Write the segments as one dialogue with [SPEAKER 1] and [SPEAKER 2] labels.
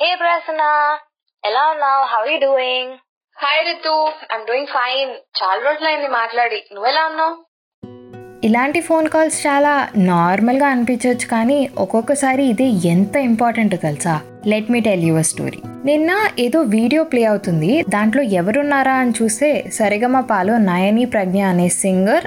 [SPEAKER 1] హే ప్రసన్న ఎలా ఉన్నావు? How you doing hi Ritu I'm doing fine చాలా రోజులైంది మాట్లాడి. నువ్వెలా ఉన్నావు?
[SPEAKER 2] ఇలాంటి ఫోన్ కాల్స్ చాలా నార్మల్గా అనిపించవచ్చు కానీ ఒక్కొక్కసారి ఇది ఎంత ఇంపార్టెంట్ తెలుసా? Let me tell your story నిన్న ఏదో వీడియో ప్లే అవుతుంది. దాంట్లో ఎవరున్నారా అని చూస్తే సరిగమ పాలో నయని ప్రజ్ఞ అనే సింగర్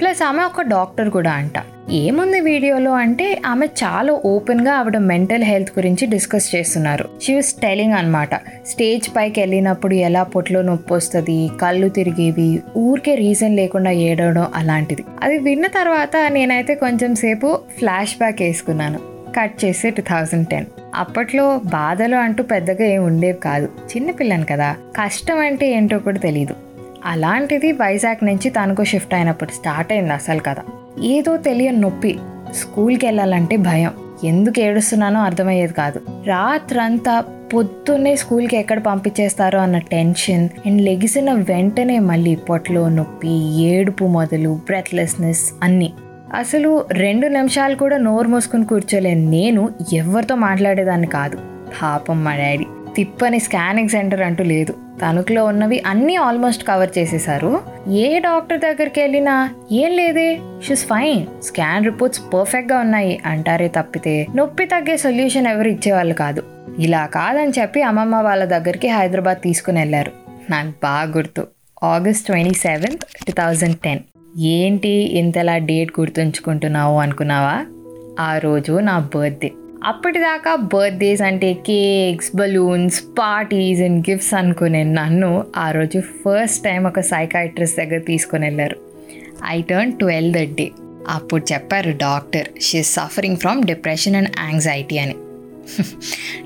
[SPEAKER 2] ప్లస్ ఆమె ఒక డాక్టర్ కూడా అంట. ఏముంది వీడియోలో అంటే ఆమె చాలా ఓపెన్గా ఆవిడ మెంటల్ హెల్త్ గురించి డిస్కస్ చేస్తున్నారు. షీఈస్ టెలింగ్ అనమాట స్టేజ్ పైకి వెళ్ళినప్పుడు ఎలా పొట్లో నొప్పి వస్తుంది కళ్ళు తిరిగేవి ఊరికే రీజన్ లేకుండా ఏడవడం అలాంటిది. అది విన్న తర్వాత నేనైతే కొంచెం సేపు ఫ్లాష్ బ్యాక్ వేసుకున్నాను. కట్ చేసి టూ థౌజండ్ టెన్. అప్పట్లో బాధలు అంటూ పెద్దగా ఏం ఉండేవి కాదు. చిన్నపిల్లని కదా. కష్టం అంటే ఏంటో కూడా తెలియదు అలాంటిది వైజాగ్ నుంచి తణుకు షిఫ్ట్ అయినప్పుడు స్టార్ట్ అయింది అసలు కదా ఏదో తెలియని నొప్పి స్కూల్కి వెళ్ళాలంటే భయం. ఎందుకు ఏడుస్తున్నానో అర్థమయ్యేది కాదు. రాత్రంతా పొద్దున్నే స్కూల్కి ఎక్కడ పంపించేస్తారో అన్న టెన్షన్ అండ్ లెగిసిన వెంటనే మళ్ళీ పొట్లో నొప్పి ఏడుపు మొదలు బ్రెత్లెస్నెస్ అన్నీ. అసలు రెండు నిమిషాలు కూడా నోరు మూసుకుని కూర్చోలేను నేను ఎవరితో మాట్లాడేదాన్ని కాదు. పాపం మా డాడీ. తిప్పని స్కానింగ్ సెంటర్ అంటూ లేదు. తణుకులో ఉన్నవి అన్నీ ఆల్మోస్ట్ కవర్ చేసేశారు. ఏ డాక్టర్ దగ్గరికి వెళ్ళినా ఏం లేదే షీస్ ఫైన్ స్కాన్ రిపోర్ట్స్ పర్ఫెక్ట్గా ఉన్నాయి అంటారే తప్పితే నొప్పి తగ్గే సొల్యూషన్ ఎవరు ఇచ్చేవాళ్ళు కాదు. ఇలా కాదని చెప్పి అమ్మమ్మ వాళ్ళ దగ్గరికి హైదరాబాద్ తీసుకుని వెళ్ళారు. నాకు బాగా గుర్తు. August twenty seventh two thousand ten. ఏంటి ఇంతలా డేట్ గుర్తుంచుకుంటున్నావు అనుకున్నావా? ఆ రోజు నా బర్త్డే. అప్పటిదాకా బర్త్డేస్ అంటే cakes balloons parties and gifts అనుకునే నన్ను ఆ రోజు ఫస్ట్ టైం ఒక సైకాట్రిస్ట్ దగ్గర తీసుకుని వెళ్ళారు. I turn twelve that day. అప్పుడు చెప్పారు doctor she suffering from depression and anxiety అని.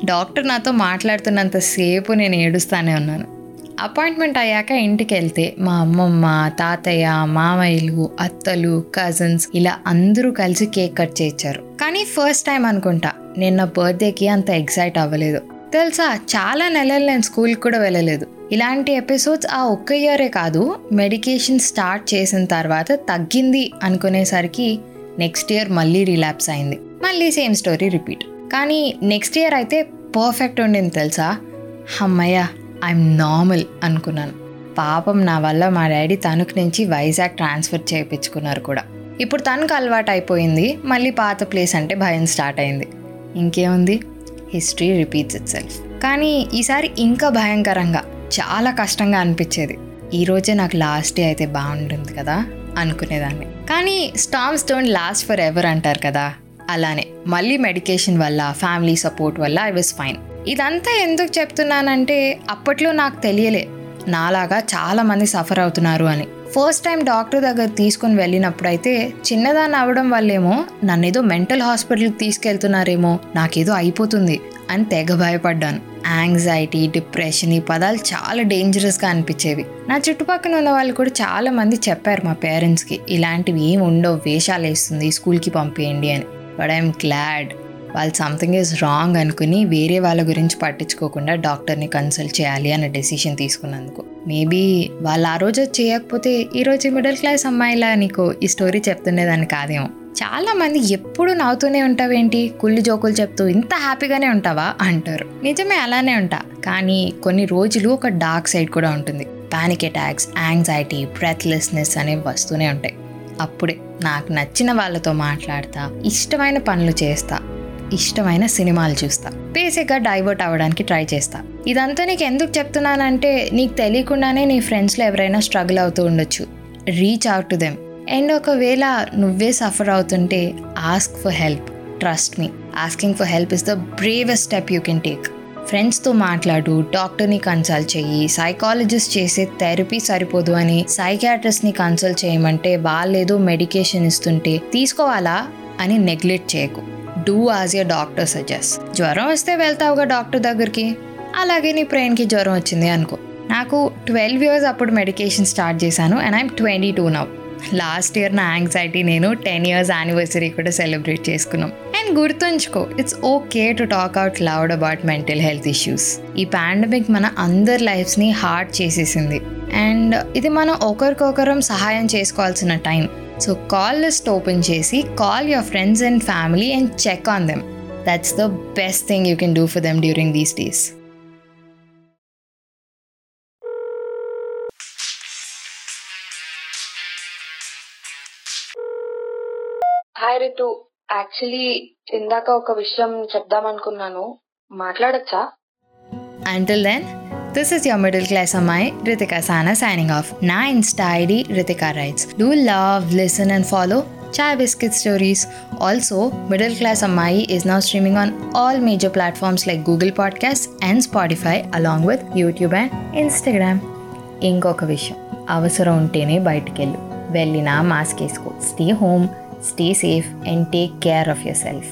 [SPEAKER 2] డాక్టర్ నాతో మాట్లాడుతున్నంతసేపు నేను ఏడుస్తానే ఉన్నాను. అపాయింట్మెంట్ అయ్యాక ఇంటికి వెళ్తే మా అమ్మమ్మ తాతయ్య మామయ్యలు అత్తలు కజిన్స్ ఇలా అందరూ కలిసి కేక్ కట్ చేయించారు. కానీ ఫస్ట్ టైం అనుకుంటా నేను నా బర్త్డేకి అంత ఎగ్జైట్ అవ్వలేదు. తెలుసా? చాలా నెలలు నేను స్కూల్కి కూడా వెళ్ళలేదు. ఇలాంటి ఎపిసోడ్స్ ఆ ఒక్క ఇయరే కాదు మెడికేషన్ స్టార్ట్ చేసిన తర్వాత తగ్గింది అనుకునేసరికి నెక్స్ట్ ఇయర్ మళ్ళీ రిలాప్స్ అయింది. మళ్ళీ సేమ్ స్టోరీ రిపీట్ కానీ నెక్స్ట్ ఇయర్ అయితే పర్ఫెక్ట్ ఉండింది తెలుసా? అమ్మయ్య ఐఎమ్ నార్మల్ అనుకున్నాను. పాపం నా వల్ల మా డాడీ తణుకు నుంచి వైజాగ్ ట్రాన్స్ఫర్ చేయించుకున్నారు కూడా. ఇప్పుడు తణుకు అలవాటు అయిపోయింది మళ్ళీ పాత ప్లేస్ అంటే భయం స్టార్ట్ అయింది. ఇంకేముంది హిస్టరీ రిపీట్స్ ఇట్ సెల్ఫ్ కానీ ఈసారి ఇంకా భయంకరంగా చాలా కష్టంగా అనిపించేది. ఈ రోజే నాకు లాస్ట్ డే అయితే బాగుంటుంది కదా అనుకునేదాన్ని. కానీ storms don't last forever అంటారు కదా అలానే మళ్ళీ మెడికేషన్ వల్ల ఫ్యామిలీ సపోర్ట్ వల్ల ఐ వాజ్ ఫైన్. ఇదంతా ఎందుకు చెప్తున్నానంటే అప్పట్లో నాకు తెలియలే నాలాగా చాలామంది సఫర్ అవుతున్నారు అని. ఫస్ట్ టైం డాక్టర్ దగ్గర తీసుకొని వెళ్ళినప్పుడు అయితే చిన్నదాన్ని అవ్వడం వల్లేమో నన్ను ఏదో మెంటల్ హాస్పిటల్కి తీసుకెళ్తున్నారేమో నాకేదో అయిపోతుంది అని తెగ భయపడ్డాను. యాంగ్జైటీ డిప్రెషన్ ఈ పదాలు చాలా డేంజరస్గా అనిపించేవి. నా చుట్టుపక్కల ఉన్న వాళ్ళు కూడా చాలా మంది చెప్పారు మా పేరెంట్స్కి ఇలాంటివి ఏమి ఉండవు వేషాలు వేస్తుంది స్కూల్కి పంపేయండి అని. బట్ ఐఎమ్ గ్లాడ్ వాళ్ళు సంథింగ్ ఈజ్ రాంగ్ అనుకుని వేరే వాళ్ళ గురించి పట్టించుకోకుండా డాక్టర్ని కన్సల్ట్ చేయాలి అనే డెసిషన్ తీసుకున్నందుకు. మేబీ వాళ్ళు ఆ రోజు చేయకపోతే ఈరోజు మిడిల్ క్లాస్ అమ్మాయిలా నీకు ఈ స్టోరీ చెప్తుండేదాన్ని కాదేమో. చాలామంది ఎప్పుడు నవ్వుతూనే ఉంటావేంటి? కుళ్ళు జోకులు చెప్తూ ఇంత హ్యాపీగానే ఉంటావా? అంటారు. నిజమే అలానే ఉంటా. కానీ కొన్ని రోజులు ఒక డార్క్ సైడ్ కూడా ఉంటుంది. పానిక్ అటాక్స్ యాంగ్జైటీ బ్రెత్లెస్నెస్ అనేవి వస్తూనే ఉంటాయి. అప్పుడే నాకు నచ్చిన వాళ్ళతో మాట్లాడతా ఇష్టమైన పనులు చేస్తా ఇష్టమైన సినిమాలు చూస్తా. బేసిక్గా డైవర్ట్ అవ్వడానికి ట్రై చేస్తా. ఇదంతా నీకు ఎందుకు చెప్తున్నానంటే నీకు తెలియకుండానే నీ ఫ్రెండ్స్లో ఎవరైనా స్ట్రగుల్ అవుతూ ఉండొచ్చు. Reach out to them and ఒకవేళ నువ్వే సఫర్ అవుతుంటే ask for help trust me asking for help is the bravest step you can take ఫ్రెండ్స్తో మాట్లాడు డాక్టర్ని కన్సల్ట్ చెయ్యి సైకాలజిస్ట్ చేసే థెరపీ సరిపోదు అని సైకాట్రిస్ట్ని కన్సల్ట్ చేయమంటే వాళ్ళేదో మెడికేషన్ ఇస్తుంటే తీసుకోవాలా అని నెగ్లెక్ట్ చేయకు. Do as your doctor suggest జ్వరం వస్తే వెళ్తావుగా డాక్టర్ దగ్గరికి? అలాగే నీ బ్రెయిన్కి జ్వరం వచ్చింది అనుకో. నాకు ట్వెల్వ్ ఇయర్స్ అప్పుడు మెడికేషన్ స్టార్ట్ చేశాను and I'm twenty two now last year నా యాంగ్జైటీ నేను టెన్ ఇయర్స్ యానివర్సరీ కూడా సెలబ్రేట్ చేసుకున్నాం. అండ్ గుర్తుంచుకో it's okay to talk out loud about mental health issues ఈ పాండమిక్ మన అందరి లైఫ్స్ని హార్డ్ చేసేసింది. అండ్ ఇది మనం ఒకరికొకరం సహాయం చేసుకోవాల్సిన time. So call list open చేసి call your friends and family and check on them. That's the best thing you can do for them during these days.
[SPEAKER 1] Hi Ritu actually ఇందాక ఒక విషయం చెప్దాం అనుకున్నాను మాట్లాడచ్చా?
[SPEAKER 2] Until then, this is your middle class Amai, Ritika Sana signing off. Na Insta ID Ritika writes. Do love, listen, and follow Chai Biscuit Stories. Also, Middle Class Amai is now streaming on all major platforms like Google Podcasts and Spotify, along with YouTube and Instagram. ఇంకొక విషయం అవసరం ఉంటేనే బయటకెళ్ళు వెళ్ళినా mask వేసుకో stay home stay safe and take care of yourself